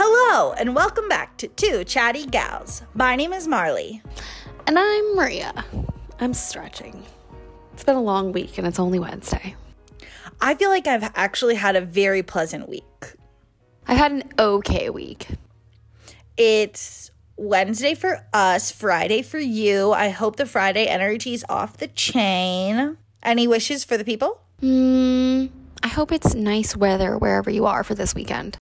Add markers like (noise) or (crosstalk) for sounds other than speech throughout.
Hello, and welcome back to Two Chatty Gals. My name is Marley. And I'm Maria. I'm stretching. It's been a long week and it's only Wednesday. I feel like I've actually had a very pleasant week. I've had an okay week. It's Wednesday for us, Friday for you. I hope the Friday energy is off the chain. Any wishes for the people? Mm, I hope it's nice weather wherever you are for this weekend.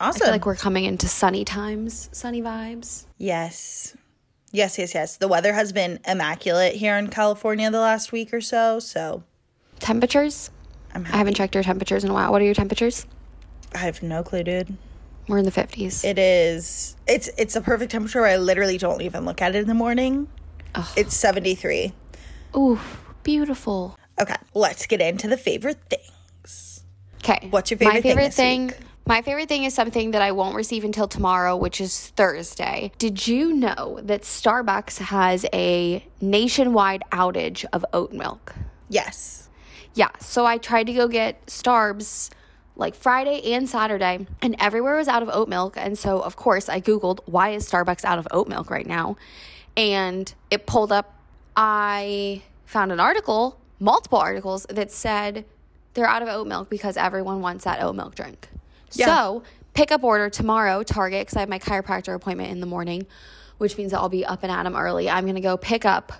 I Awesome. feel like we're coming into sunny times, sunny vibes. yes. Yes, yes, yes. The weather has been immaculate here in California the last week or so, so Temperatures? I'm I haven't checked your temperatures in a while. What are your temperatures? I have no clue, dude. We're in the 50s. It is it's it's a perfect temperature where I literally don't even look at it in the morning. Ugh. It's 73. Ooh, beautiful. Okay, let's get into the favorite things. Okay. What's your favorite my thing favorite this thing? My favorite thing is something that I won't receive until tomorrow, which is Thursday. Did you know that Starbucks has a nationwide outage of oat milk? Yes. Yeah, so I tried to go get Starbs like Friday and Saturday, and everywhere was out of oat milk. And so, of course, I Googled why is Starbucks out of oat milk right now? And it pulled up, I found an article, multiple articles, that said they're out of oat milk because everyone wants that oat milk drink. Yeah. So, pick up order tomorrow, Target, because I have my chiropractor appointment in the morning, which means that I'll be up and at 'em early. I'm going to go pick up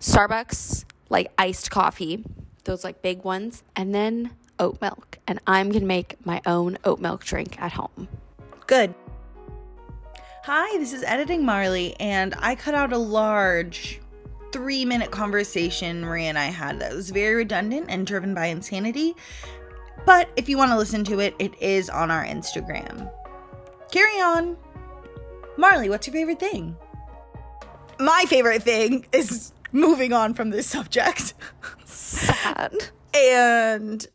Starbucks, like iced coffee, those like big ones, and then oat milk. And I'm going to make my own oat milk drink at home. Good. Hi, this is Editing Marley, and I cut out a large three minute conversation Maria and I had that was very redundant and driven by insanity. But if you want to listen to it, it is on our Instagram. Carry on. Marley, what's your favorite thing? My favorite thing is moving on from this subject. Sad. (laughs) And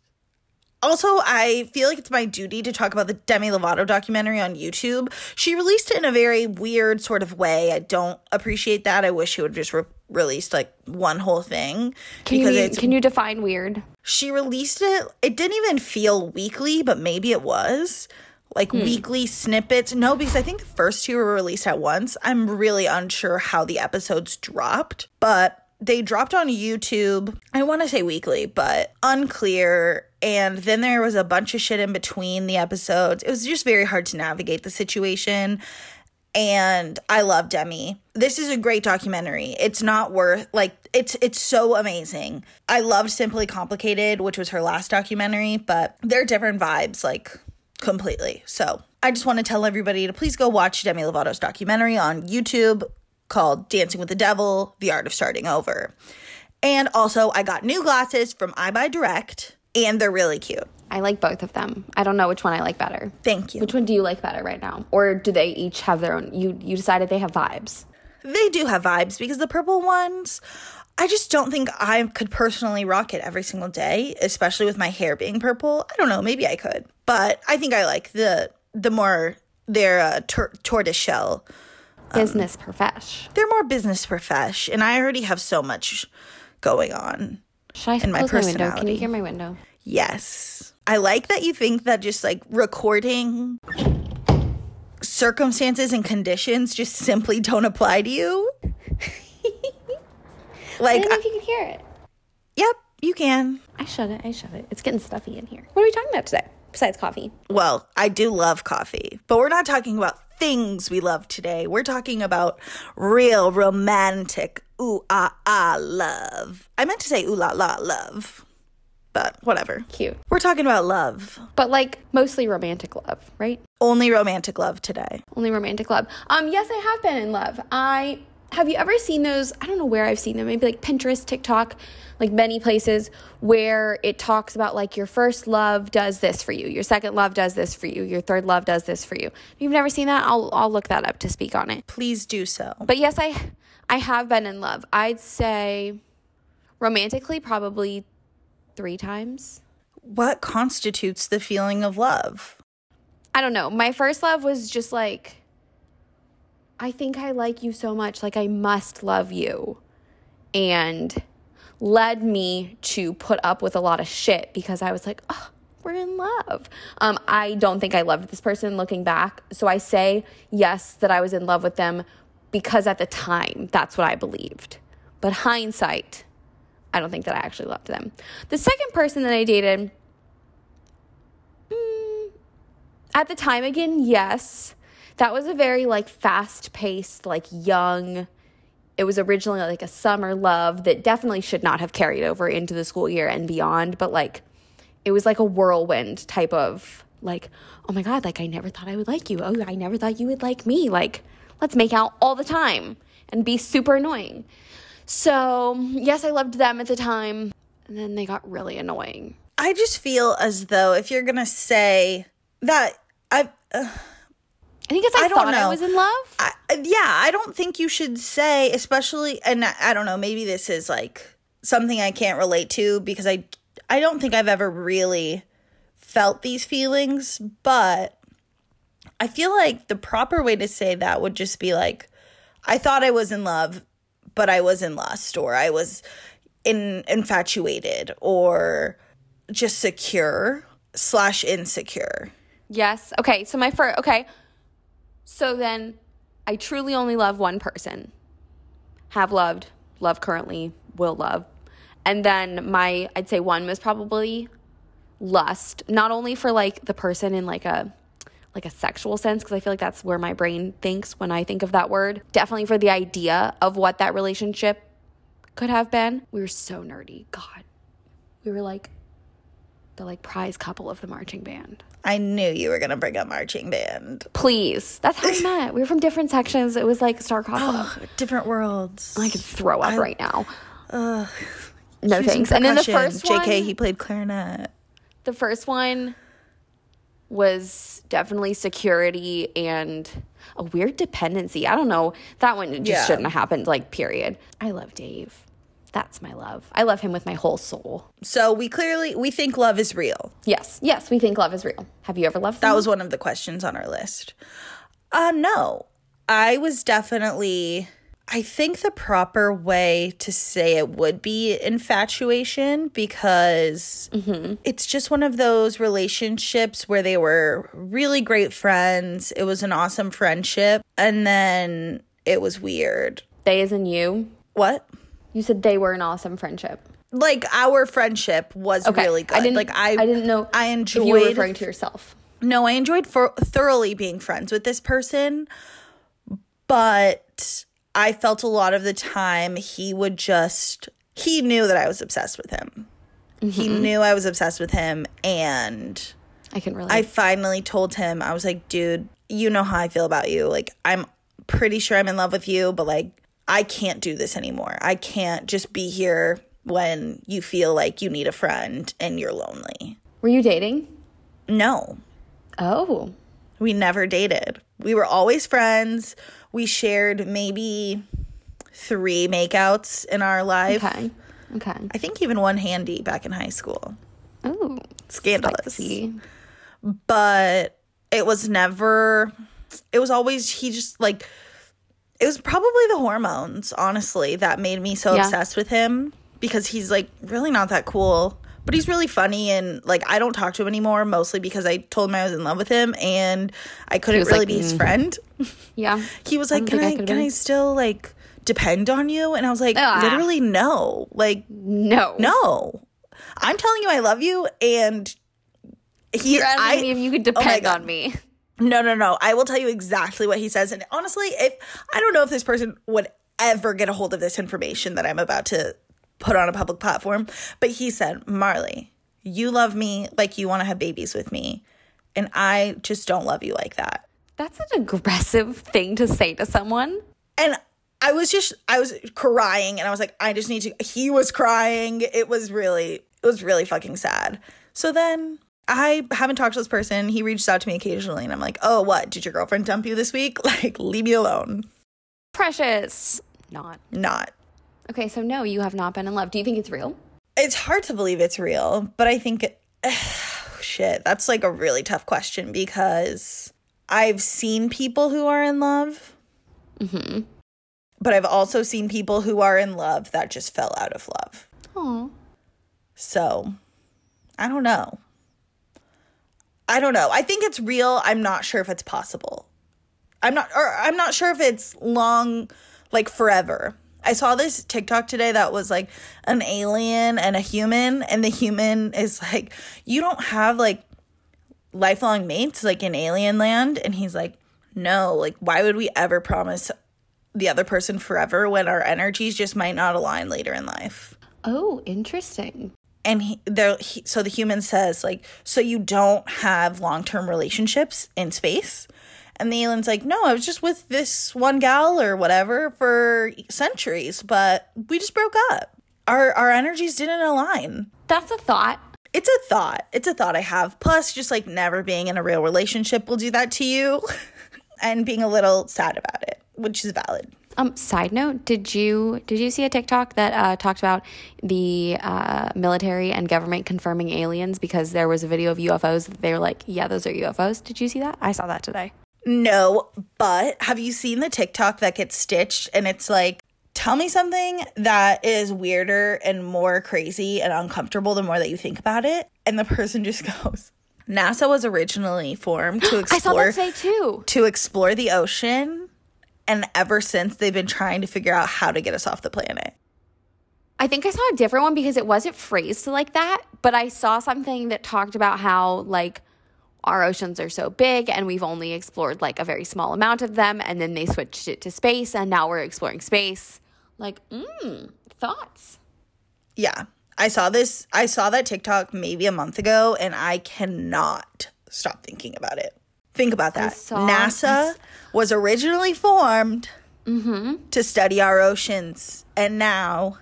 also, I feel like it's my duty to talk about the Demi Lovato documentary on YouTube. She released it in a very weird sort of way. I don't appreciate that. I wish she would have just re- released like one whole thing Can because you, it's can you define weird? She released it. It didn't even feel weekly, but maybe it was like hmm. weekly snippets. No, because I think the first two were released at once. I'm really unsure how the episodes dropped, but they dropped on YouTube. I want to say weekly, but unclear. And then there was a bunch of shit in between the episodes. It was just very hard to navigate the situation and I love Demi. This is a great documentary. It's not worth like it's it's so amazing. I loved Simply Complicated, which was her last documentary, but they're different vibes like completely. So, I just want to tell everybody to please go watch Demi Lovato's documentary on YouTube called Dancing with the Devil: The Art of Starting Over. And also, I got new glasses from EyeBuyDirect, and they're really cute. I like both of them. I don't know which one I like better. Thank you. Which one do you like better right now? Or do they each have their own? You you decided they have vibes. they do have vibes because the purple ones I just don't think I could personally rock it every single day, especially with my hair being purple. I don't know, maybe I could. But I think I like the the more they're uh, tor- shell. Business profesh. They're more business profesh and I already have so much going on. Should I And my my window? Can you hear my window? Yes. I like that you think that just like recording circumstances and conditions just simply don't apply to you. (laughs) like, I don't know if you can hear it. yep, you can. I shut it. I shut it. It's getting stuffy in here. What are we talking about today? Besides coffee. Well, I do love coffee, but we're not talking about things we love today. We're talking about real romantic ooh ah ah love. I meant to say ooh la la love, but whatever. Cute. We're talking about love. But like mostly romantic love, right? Only romantic love today. Only romantic love. Um, yes, I have been in love. I have you ever seen those? I don't know where I've seen them. Maybe like Pinterest, TikTok, like many places where it talks about like your first love does this for you, your second love does this for you, your third love does this for you. If you've never seen that, I'll I'll look that up to speak on it. Please do so. But yes, I I have been in love. I'd say romantically probably 3 times. What constitutes the feeling of love? I don't know. My first love was just like, I think I like you so much. Like, I must love you. And led me to put up with a lot of shit because I was like, oh, we're in love. Um, I don't think I loved this person looking back. So I say yes, that I was in love with them because at the time, that's what I believed. But hindsight, I don't think that I actually loved them. The second person that I dated, mm, at the time, again, yes. That was a very like fast paced, like young. It was originally like a summer love that definitely should not have carried over into the school year and beyond, but like it was like a whirlwind type of like, oh my God, like I never thought I would like you. Oh, I never thought you would like me. Like, let's make out all the time and be super annoying. So, yes, I loved them at the time. And then they got really annoying. I just feel as though if you're gonna say that I, uh, I think it's I, I thought I was in love. I, yeah, I don't think you should say, especially, and I, I don't know, maybe this is like something I can't relate to because I, I don't think I've ever really felt these feelings, but I feel like the proper way to say that would just be like, I thought I was in love, but I was in lust, or I was in infatuated, or just secure slash insecure. Yes. Okay. So my first. Okay. So then, I truly only love one person. Have loved, love currently, will love, and then my I'd say one was probably lust. Not only for like the person in like a like a sexual sense because I feel like that's where my brain thinks when I think of that word. Definitely for the idea of what that relationship could have been. We were so nerdy. God. We were like the like prize couple of the marching band. I knew you were gonna bring up marching band. Please. That's how we (laughs) met. We were from different sections. It was like star-crossed. Different worlds. I could throw up right now. no thanks. And then the first JK, one, he played clarinet. the first one was definitely security and a weird dependency. I don't know. That one just Yeah. shouldn't have happened, like, period. I love Dave. That's my love. I love him with my whole soul. So we clearly we think love is real. Yes, yes, we think love is real. Have you ever loved That someone? was one of the questions on our list. Uh no. I was definitely I think the proper way to say it would be infatuation because mm-hmm. it's just one of those relationships where they were really great friends. It was an awesome friendship. And then it was weird. they as in you. What? You said they were an awesome friendship. Like our friendship was Okay, really good. I didn't like I, I didn't know I if you were enjoyed referring to yourself. No, I enjoyed for thoroughly being friends with this person, but I felt a lot of the time he would just he knew that I was obsessed with him. He mm-hmm. knew I was obsessed with him and I can really. I finally told him I was like, "Dude, you know how I feel about you. Like I'm pretty sure I'm in love with you, but like I can't do this anymore. I can't just be here when you feel like you need a friend and you're lonely." were you dating? No. Oh. We never dated. We were always friends. We shared maybe three makeouts in our life. Okay. Okay. I think even one handy back in high school. Oh. Scandalous. But it was never, it was always, he just like, it was probably the hormones, honestly, that made me so Yeah. obsessed with him because he's like really not that cool. But he's really funny and like I don't talk to him anymore mostly because I told him I was in love with him and I couldn't really like, be his "Mm." friend. (laughs) Yeah. (laughs) he was like, don't "Can I I, can been." I still like depend on you?" And I was like, Ah. "Literally no. Like No. no. I'm telling you I love you and he You're I me if you could oh depend God. on me. (laughs) No, no, no. I will tell you exactly what he says and honestly, if I don't know if this person would ever get a hold of this information that I'm about to put on a public platform, but he said, "Marley, you love me like you want to have babies with me, and I just don't love you like that." That's an aggressive thing to say to someone. and I was just I was crying and I was like I just need to he was crying it was really it was really fucking sad so then I haven't talked to this person he reached out to me occasionally and I'm like oh what did your girlfriend dump you this week (laughs) like leave me alone Precious. Not. not Okay, so no, you have not been in love. Do you think it's real? it's hard to believe it's real but I think (sighs) shit that's like a really tough question because I've seen people who are in love Mm-hmm. but I've also seen people who are in love that just fell out of love Oh. So, I don't know. I don't know. I think it's real. I'm not sure if it's possible. I'm not or I'm not sure if it's long like forever. I saw this TikTok today that was like an alien and a human and the human is like you don't have like lifelong mates like in alien land and he's like no, like why would we ever promise the other person forever when our energies just might not align later in life? Oh, interesting. and he, there he, so the human says like so you don't have long-term relationships in space and the alien's like no i was just with this one gal or whatever for centuries but we just broke up our our energies didn't align That's a thought. it's a thought it's a thought i have plus just like never being in a real relationship will do that to you (laughs) and being a little sad about it which is valid Um, side note, did you did you see a TikTok that uh, talked about the uh, military and government confirming aliens because there was a video of UFOs that they were like, yeah, those are UFOs. Did you see that? I saw that today. No, but have you seen the TikTok that gets stitched and it's like, tell me something that is weirder and more crazy and uncomfortable the more that you think about it? And the person just (laughs) goes, NASA was originally formed to (gasps) I saw explore that today too. to explore the ocean and ever since they've been trying to figure out how to get us off the planet. I think I saw a different one because it wasn't phrased like that, but I saw something that talked about how like our oceans are so big and we've only explored like a very small amount of them and then they switched it to space and now we're exploring space. Like, mm, thoughts. Yeah. I saw this I saw that TikTok maybe a month ago and I cannot stop thinking about it. Think about that. NASA was originally formed Mm-hmm. to study our oceans and now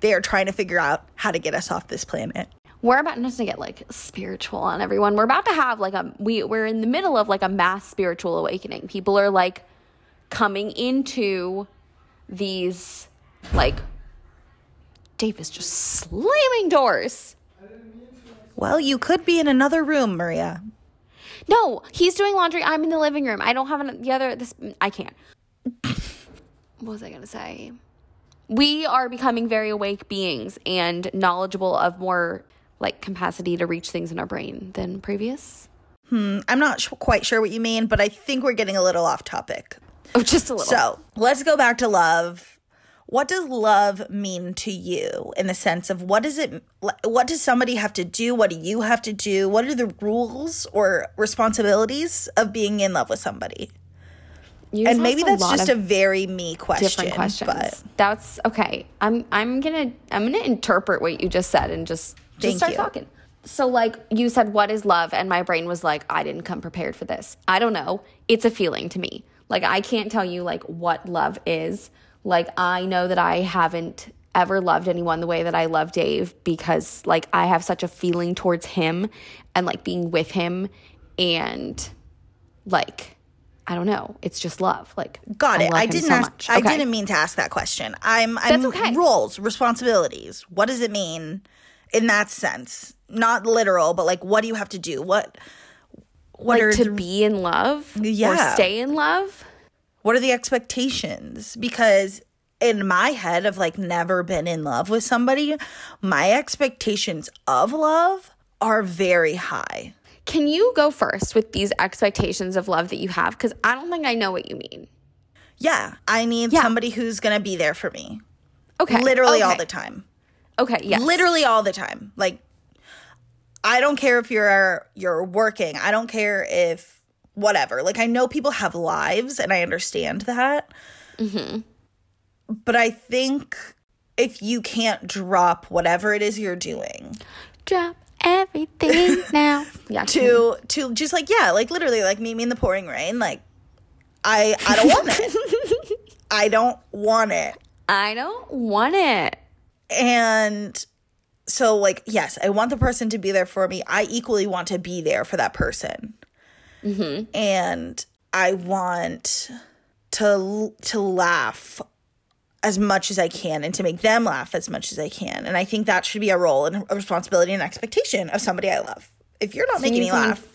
they are trying to figure out how to get us off this planet. We're about not to get like spiritual on everyone. We're about to have like a we we're in the middle of like a mass spiritual awakening. People are like coming into these like Dave is just slamming doors. Well, you could be in another room, Maria. No, he's doing laundry. I'm in the living room. I don't have an, the other. This I can't. what was I gonna say? We are becoming very awake beings and knowledgeable of more like capacity to reach things in our brain than previous. Hmm, I'm not sh- quite sure what you mean, but I think we're getting a little off topic. Oh, just a little. So let's go back to love. What does love mean to you in the sense of what does it, what does somebody have to do? What do you have to do? What are the rules or responsibilities of being in love with somebody? You And maybe that's just a very me question. different questions. But That's okay. I'm I'm gonna I'm gonna interpret what you just said and just just start you. talking. So like you said, what is love? And my brain was like, I didn't come prepared for this. I don't know. It's a feeling to me. Like I can't tell you like what love is. Like I know that I haven't ever loved anyone the way that I love Dave because like I have such a feeling towards him and like being with him and like I don't know. It's just love. Like got it. I, didn't so ask, much. I didn't mean to ask that question. I'm I'm That's okay. roles, responsibilities. What does it mean in that sense? Not literal, but like what do you have to do? What what are to the be in love or Yeah. stay in love what are the expectations because in my head of like never been in love with somebody my expectations of love are very high can you go first with these expectations of love that you have? Because i don't think i know what you mean. Yeah i need Yeah. somebody who's gonna be there for me. Okay literally all the time. Okay yes. Literally all the time. Like i don't care if you're you're working. I don't care if whatever. Like i know people have lives and i understand that. Mm-hmm. But i think if you can't drop whatever it is you're doing drop everything now. (laughs) Yeah to to just like yeah like literally like meet me in the pouring rain like i i don't want it. (laughs) I don't want it. I don't want it. And so like yes i want the person to be there for me. I equally want to be there for that person. Mm-hmm. And i want to to laugh as much as i can and to make them laugh as much as i can and i think that should be a role and a responsibility and expectation of somebody i love if you're not making need me laugh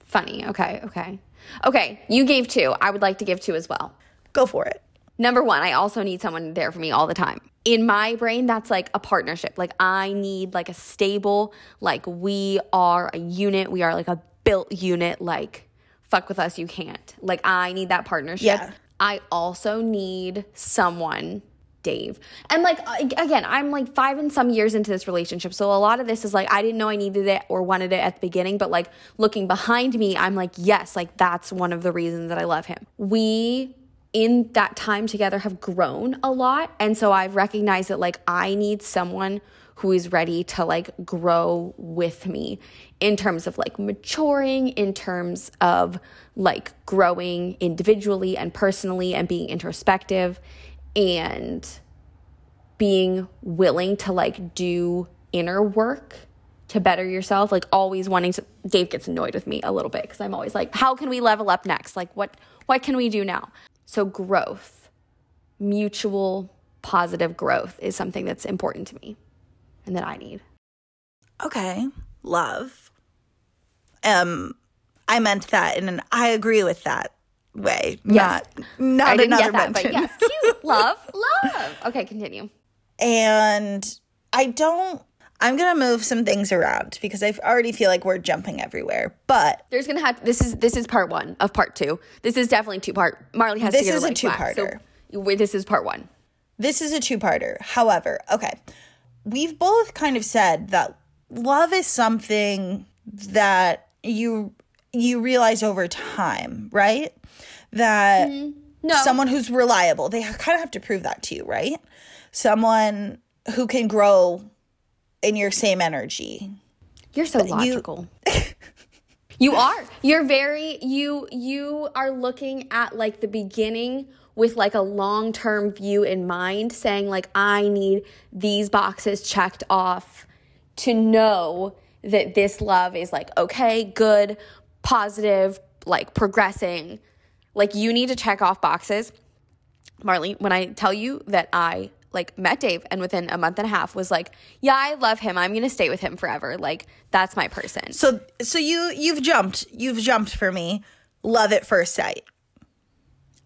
funny okay okay okay you gave two i would like to give two as well go for it Number one, I also need someone there for me all the time. In my brain, that's like a partnership. Like I need like a stable, like we are a unit. We are like a built unit, like, fuck with us, you can't. Like, I need that partnership. Yeah. I also need someone, Dave. And like, again, I'm like five and some years into this relationship. So a lot of this is like, I didn't know I needed it or wanted it at the beginning. But like, looking behind me, I'm like, yes, like, that's one of the reasons that I love him. We in that time together have grown a lot. And so I've recognized that like I need someone who is ready to like grow with me in terms of like maturing, in terms of like growing individually and personally and being introspective and being willing to like do inner work to better yourself like always wanting to Dave gets annoyed with me a little bit cuz I'm always like how can we level up next like what what can we do now so, growth, mutual positive growth is something that's important to me and that I need. Okay, love. Um, I meant that in an I agree with that way. Yes. Not, not I didn't another get that, mention. but yes, (laughs) cute, love, love. Okay, continue. And I don't I'm gonna move some things around because I already feel like we're jumping everywhere. But There's gonna have this is this is part one of part two. This is definitely two part. Marley has This to get is a two-parter. So this is part one. this is a two-parter. However, okay. We've both kind of said that love is something that you you realize over time, right? That mm-hmm. No, someone who's reliable, they kind of have to prove that to you, right? Someone who can grow in your same energy. You're so logical. (laughs) you are. You're very you you are looking at like the beginning with like a long-term view in mind saying like I need these boxes checked off to know that this love is like okay, good, positive, like progressing. Like you need to check off boxes. Marley, when I tell you that I like met Dave and within a month and a half was like, yeah, I love him. I'm going to stay with him forever. Like that's my person. So so you you've jumped. You've jumped for me. Love at first sight.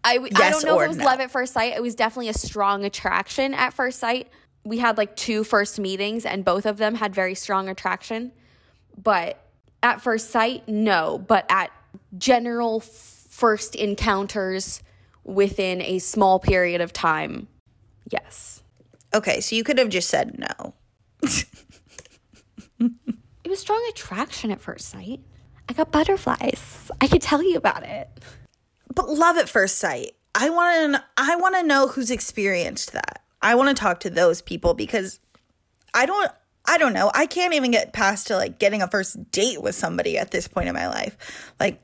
I, Yes don't know if it was no? love at first sight. It was definitely a strong attraction at first sight. We had like two first meetings and both of them had very strong attraction. But at first sight, no. But at general first encounters within a small period of time, yes. Okay, so you could have just said no. It was strong attraction at first sight. I got butterflies. I could tell you about it. But love at first sight. I want to I want to know who's experienced that. I want to talk to those people because I don't I don't know. I can't even get past to like getting a first date with somebody at this point in my life. Like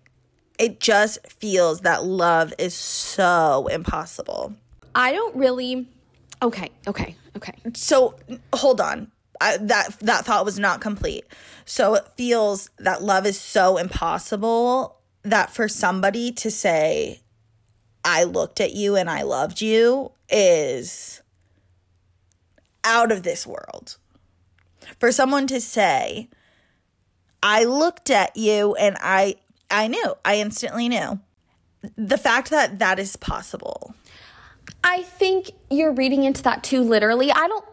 it just feels that love is so impossible. I don't really. Okay, okay, okay. So hold on. I, that that thought was not complete. So it feels that love is so impossible that for somebody to say I looked at you and I loved you is out of this world. For someone to say I looked at you and I I knew. I instantly knew. The fact that that is possible. I think you're reading into that too literally. I don't.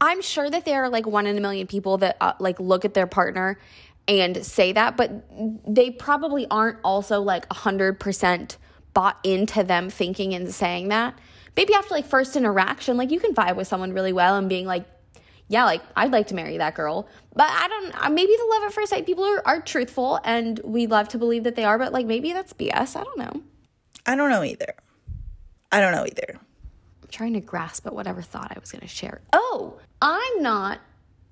I'm sure that there are like one in a million people that uh, like look at their partner and say that, but they probably aren't also like 100% bought into them thinking and saying that. Maybe after like first interaction, like you can vibe with someone really well and being like, yeah, like I'd like to marry that girl. But I don't, uh, maybe the love at first sight people are, are truthful and we love to believe that they are, but like maybe that's BS. I don't know. I don't know either. I don't know either. I'm trying to grasp at whatever thought I was going to share. Oh, I'm not,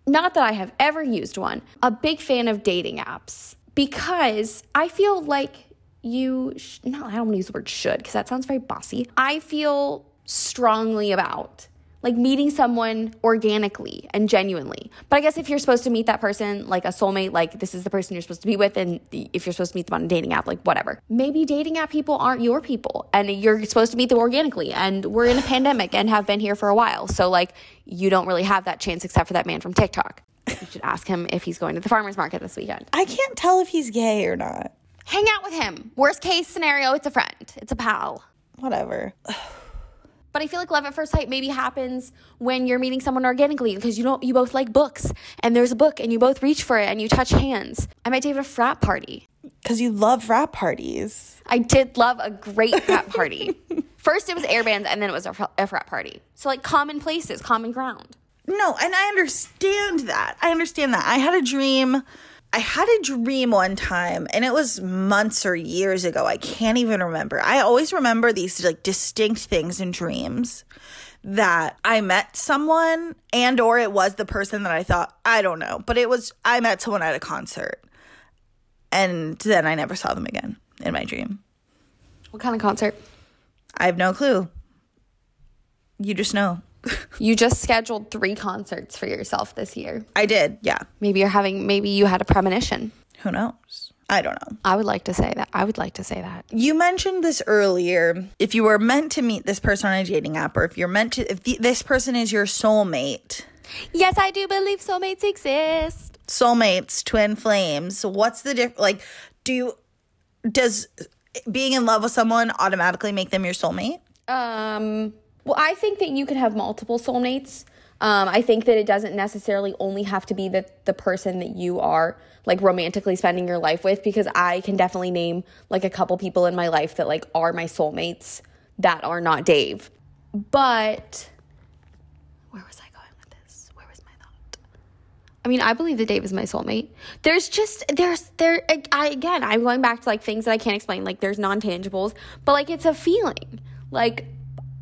not that I have ever used one, a big fan of dating apps because I feel like you, sh- no, I don't want to use the word should because that sounds very bossy. I feel strongly about like meeting someone organically and genuinely. But I guess if you're supposed to meet that person, like a soulmate, like this is the person you're supposed to be with, and the- if you're supposed to meet them on a dating app, like whatever. Maybe dating app people aren't your people, and you're supposed to meet them organically. And we're in a pandemic and have been here for a while, so like you don't really have that chance except for that man from TikTok. You should ask him if he's going to the farmers market this weekend. I can't tell if he's gay or not. Hang out with him. Worst case scenario, it's a friend, it's a pal. Whatever. But I feel like love at first sight maybe happens when you're meeting someone organically because you don't you both like books and there's a book and you both reach for it and you touch hands. I met Dave at a frat party. Because you love frat parties. I did love a great frat party. (laughs) First, it was air bands, and then it was a, fr- a frat party. So, like, common places, common ground. No, and I understand that. I understand that. I had a dream. I had a dream one time, and it was months or years ago. I can't even remember. I always remember these like distinct things in dreams that I met someone and or it was the person that I thought I don't know, but it was I met someone at a concert. And then I never saw them again in my dream. What kind of concert? I have no clue. You just know. You just scheduled three concerts for yourself this year. I did. Yeah. Maybe you're having, maybe you had a premonition. Who knows? I don't know. I would like to say that. I would like to say that. You mentioned this earlier. If you were meant to meet this person on a dating app, or if you're meant to, if the, this person is your soulmate, Yes, I do believe soulmates exist. soulmates, twin flames, what's the diff? Like, do you, does being in love with someone automatically make them your soulmate? Um, well, I think that you could have multiple soulmates. Um, I think that it doesn't necessarily only have to be the, the person that you are like romantically spending your life with because I can definitely name like a couple people in my life that like are my soulmates that are not Dave. But where was I going with this? Where was my thought? I mean, I believe that Dave is my soulmate. There's just there's there I again, I'm going back to like things that I can't explain. Like there's non-tangibles, but like it's a feeling. Like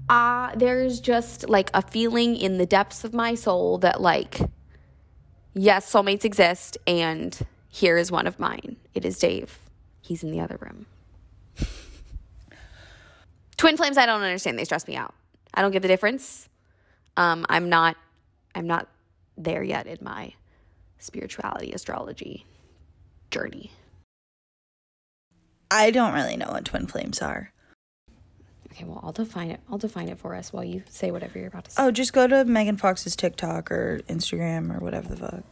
uh there's just like a feeling in the depths of my soul that like yes, soulmates exist and here is one of mine. It is Dave. He's in the other room. (laughs) Twin flames I don't understand. They stress me out. I don't get the difference. Um I'm not I'm not there yet in my spirituality astrology journey. I don't really know what twin flames are. Okay, well, I'll define it. I'll define it for us while you say whatever you're about to say. Oh, just go to Megan Fox's TikTok or Instagram or whatever the fuck.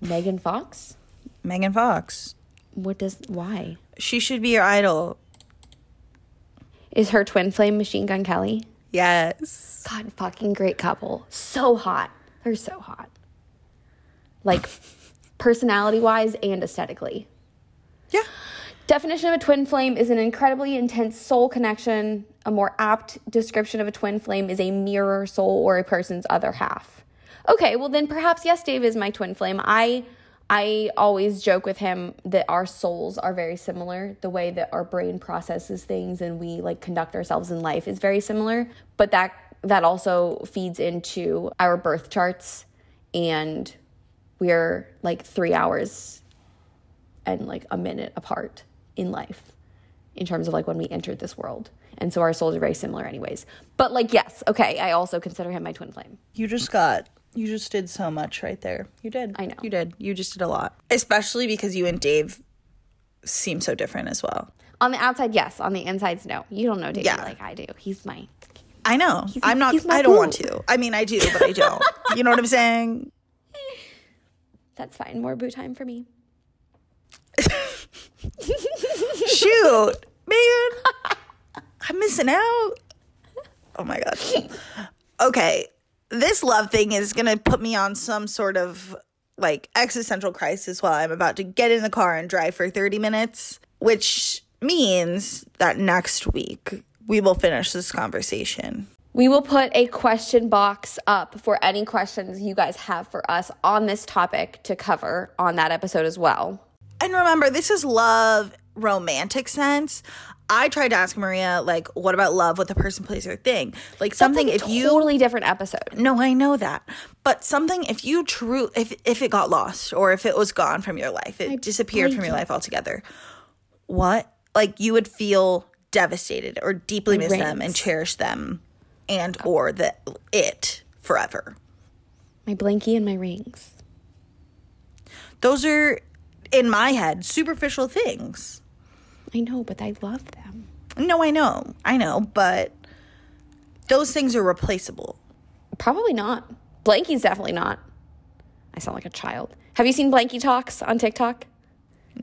Megan Fox? Megan Fox. What does why? She should be your idol. Is her twin flame Machine Gun Kelly? Yes. God, fucking great couple. So hot. They're so hot. Like (laughs) personality wise and aesthetically. Yeah. Definition of a twin flame is an incredibly intense soul connection. A more apt description of a twin flame is a mirror soul or a person's other half. Okay, well then perhaps yes, Dave is my twin flame. I I always joke with him that our souls are very similar. The way that our brain processes things and we like conduct ourselves in life is very similar, but that that also feeds into our birth charts and we're like 3 hours and like a minute apart in life in terms of like when we entered this world. And so our souls are very similar anyways. But like yes, okay, I also consider him my twin flame. You just got you just did so much right there. You did. I know. You did. You just did a lot. Especially because you and Dave seem so different as well. On the outside, yes. On the insides, no. You don't know Dave Yeah. like I do. He's my I know. I'm not he's I don't boo. want to. I mean I do, but I don't. (laughs) you know what I'm saying? that's fine. More boo time for me. (laughs) Shoot. Man. (laughs) I'm missing out. Oh my god. Okay. This love thing is going to put me on some sort of like existential crisis while I'm about to get in the car and drive for 30 minutes, which means that next week we will finish this conversation. We will put a question box up for any questions you guys have for us on this topic to cover on that episode as well. And remember, this is love romantic sense. I tried to ask Maria, like, what about love with the person, place, or thing? Like something That's if a you totally different episode. No, I know that. But something if you true if if it got lost or if it was gone from your life, it disappeared from your life altogether. What? Like you would feel devastated or deeply miss them and cherish them and or the it forever. My blankie and my rings. Those are in my head superficial things. I know, but I love them. No, I know. I know, but those things are replaceable. Probably not. Blankie's definitely not. I sound like a child. Have you seen Blankie Talks on TikTok?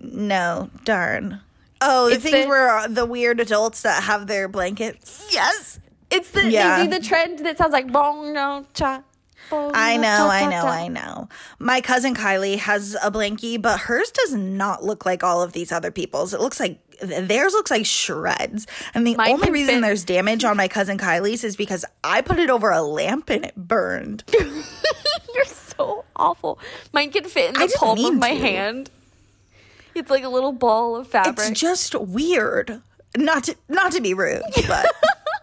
No, darn. Oh, the It's things the- where the weird adults that have their blankets. Yes. It's the Yeah. they do the trend that sounds like bong no cha. I know, I know, I know. My cousin Kylie has a blankie, but hers does not look like all of these other people's. It looks like theirs looks like shreds. And the Mine only reason fit- there's damage on my cousin Kylie's is because I put it over a lamp and it burned. (laughs) You're so awful. Mine can fit in the palm of my to. hand. It's like a little ball of fabric. It's just weird. Not to not to be rude, but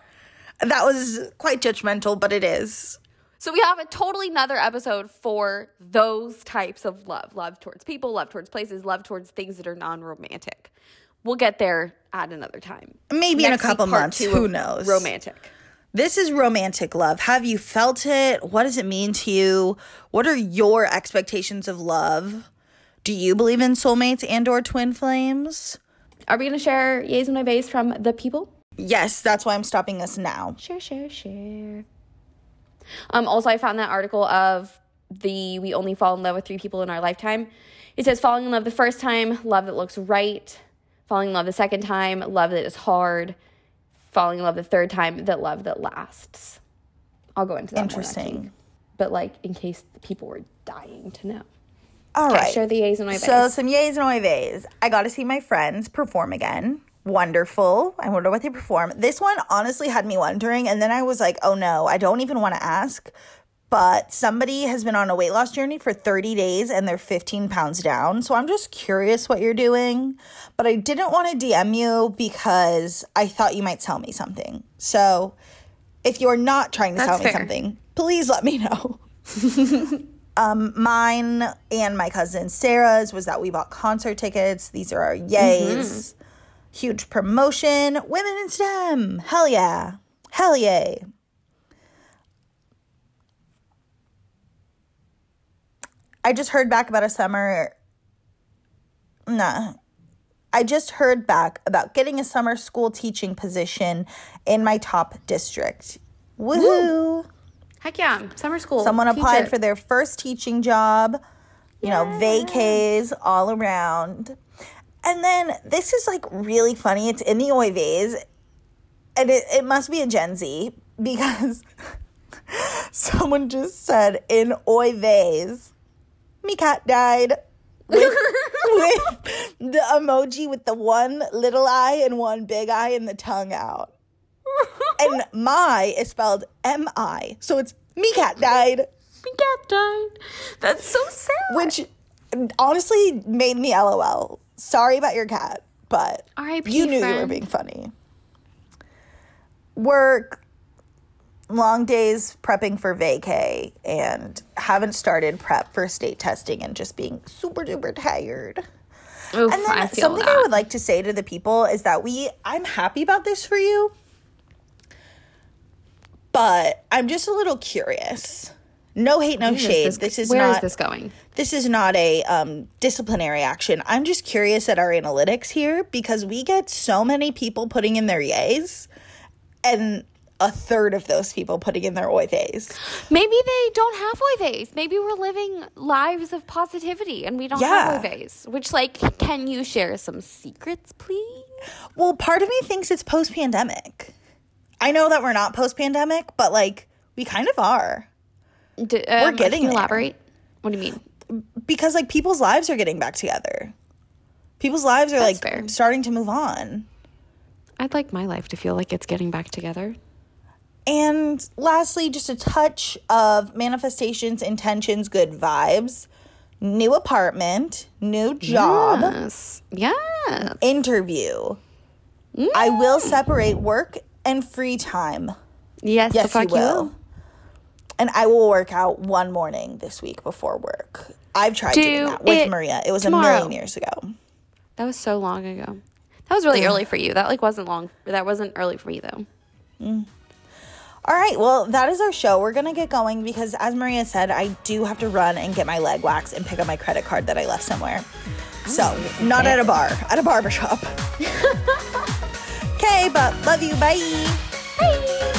(laughs) that was quite judgmental, but it is. So we have a totally another episode for those types of love. Love towards people, love towards places, love towards things that are non-romantic. We'll get there at another time. Maybe in a Next week, couple months. Who knows? Romantic. This is romantic love. Have you felt it? What does it mean to you? What are your expectations of love? Do you believe in soulmates and or twin flames? Are we going to share yays and nays from the people? Yes, that's why I'm stopping us now. Share, share, share. Um, also, I found that article of the we only fall in love with three people in our lifetime. It says falling in love the first time, love that looks right. Falling in love the second time, love that is hard. Falling in love the third time, that love that lasts. I'll go into that Interesting. week. But like in case the people were dying to know. All Okay, right. share the yays and my So some yays and oy vays. I got to see my friends perform again. Wonderful. I wonder what they perform. This one honestly had me wondering, and then I was like, oh no, I don't even want to ask. But somebody has been on a weight loss journey for 30 days and they're 15 pounds down. So I'm just curious what you're doing. But I didn't want to DM you because I thought you might tell me something. So if you're not trying to That's tell me something, please let me know. (laughs) Um, mine and my cousin Sarah's was that we bought concert tickets. These are our yays. Huge promotion. Women in STEM. Hell yeah. Hell yay. I just heard back about a summer. Nah. I just heard back about getting a summer school teaching position in my top district. Woohoo. Heck yeah. Summer school. Someone applied teacher. for their first teaching job, you know, vacays all around. And then this is like really funny. It's in the Oy Vays, and it, it must be a Gen Z because (laughs) someone just said in Oy Vays, me cat died. With, (laughs) with the emoji with the one little eye and one big eye and the tongue out. And my is spelled M I. So it's me cat died. Me cat died. That's so sad. which honestly made me LOL. Sorry about your cat, but R.I.P. you knew you were being funny. Work, long days prepping for vacay, and haven't started prep for state testing and just being super duper tired. Oof, And then I feel something that. I would like to say to the people is that we, I'm happy about this for you, but I'm just a little curious. No hate, no Where is shade. this- This is where is not this going? This is not a um, disciplinary action. I'm just curious at our analytics here because we get so many people putting in their yays and a third of those people putting in their oy vays. Maybe they don't have oives. Maybe we're living lives of positivity and we don't Yeah. have oives. Which, like, can you share some secrets, please? Well, part of me thinks it's post pandemic. I know that we're not post pandemic, but like we kind of are D- um, getting can you elaborate. What do you mean? Because like people's lives are getting back together. People's lives are That's like fair. starting to move on. I'd like my life to feel like it's getting back together. And lastly, just a touch of manifestations, intentions, good vibes. New apartment, new job, Yes. Yes. interview. I will mm. separate work and free time. Yes, Yes, fuck you will. And I will work out one morning this week before work. I've tried doing that with Maria. It was tomorrow. a million years ago. That was so long ago. That was really early for you. That like wasn't long. That wasn't early for me though. Mm. All right, well, that is our show. We're going to get going because, as Maria said, I do have to run and get my leg waxed and pick up my credit card that I left somewhere. So, oh, not at a bar, at a barber shop. (laughs) Okay, but love you. Bye. Bye.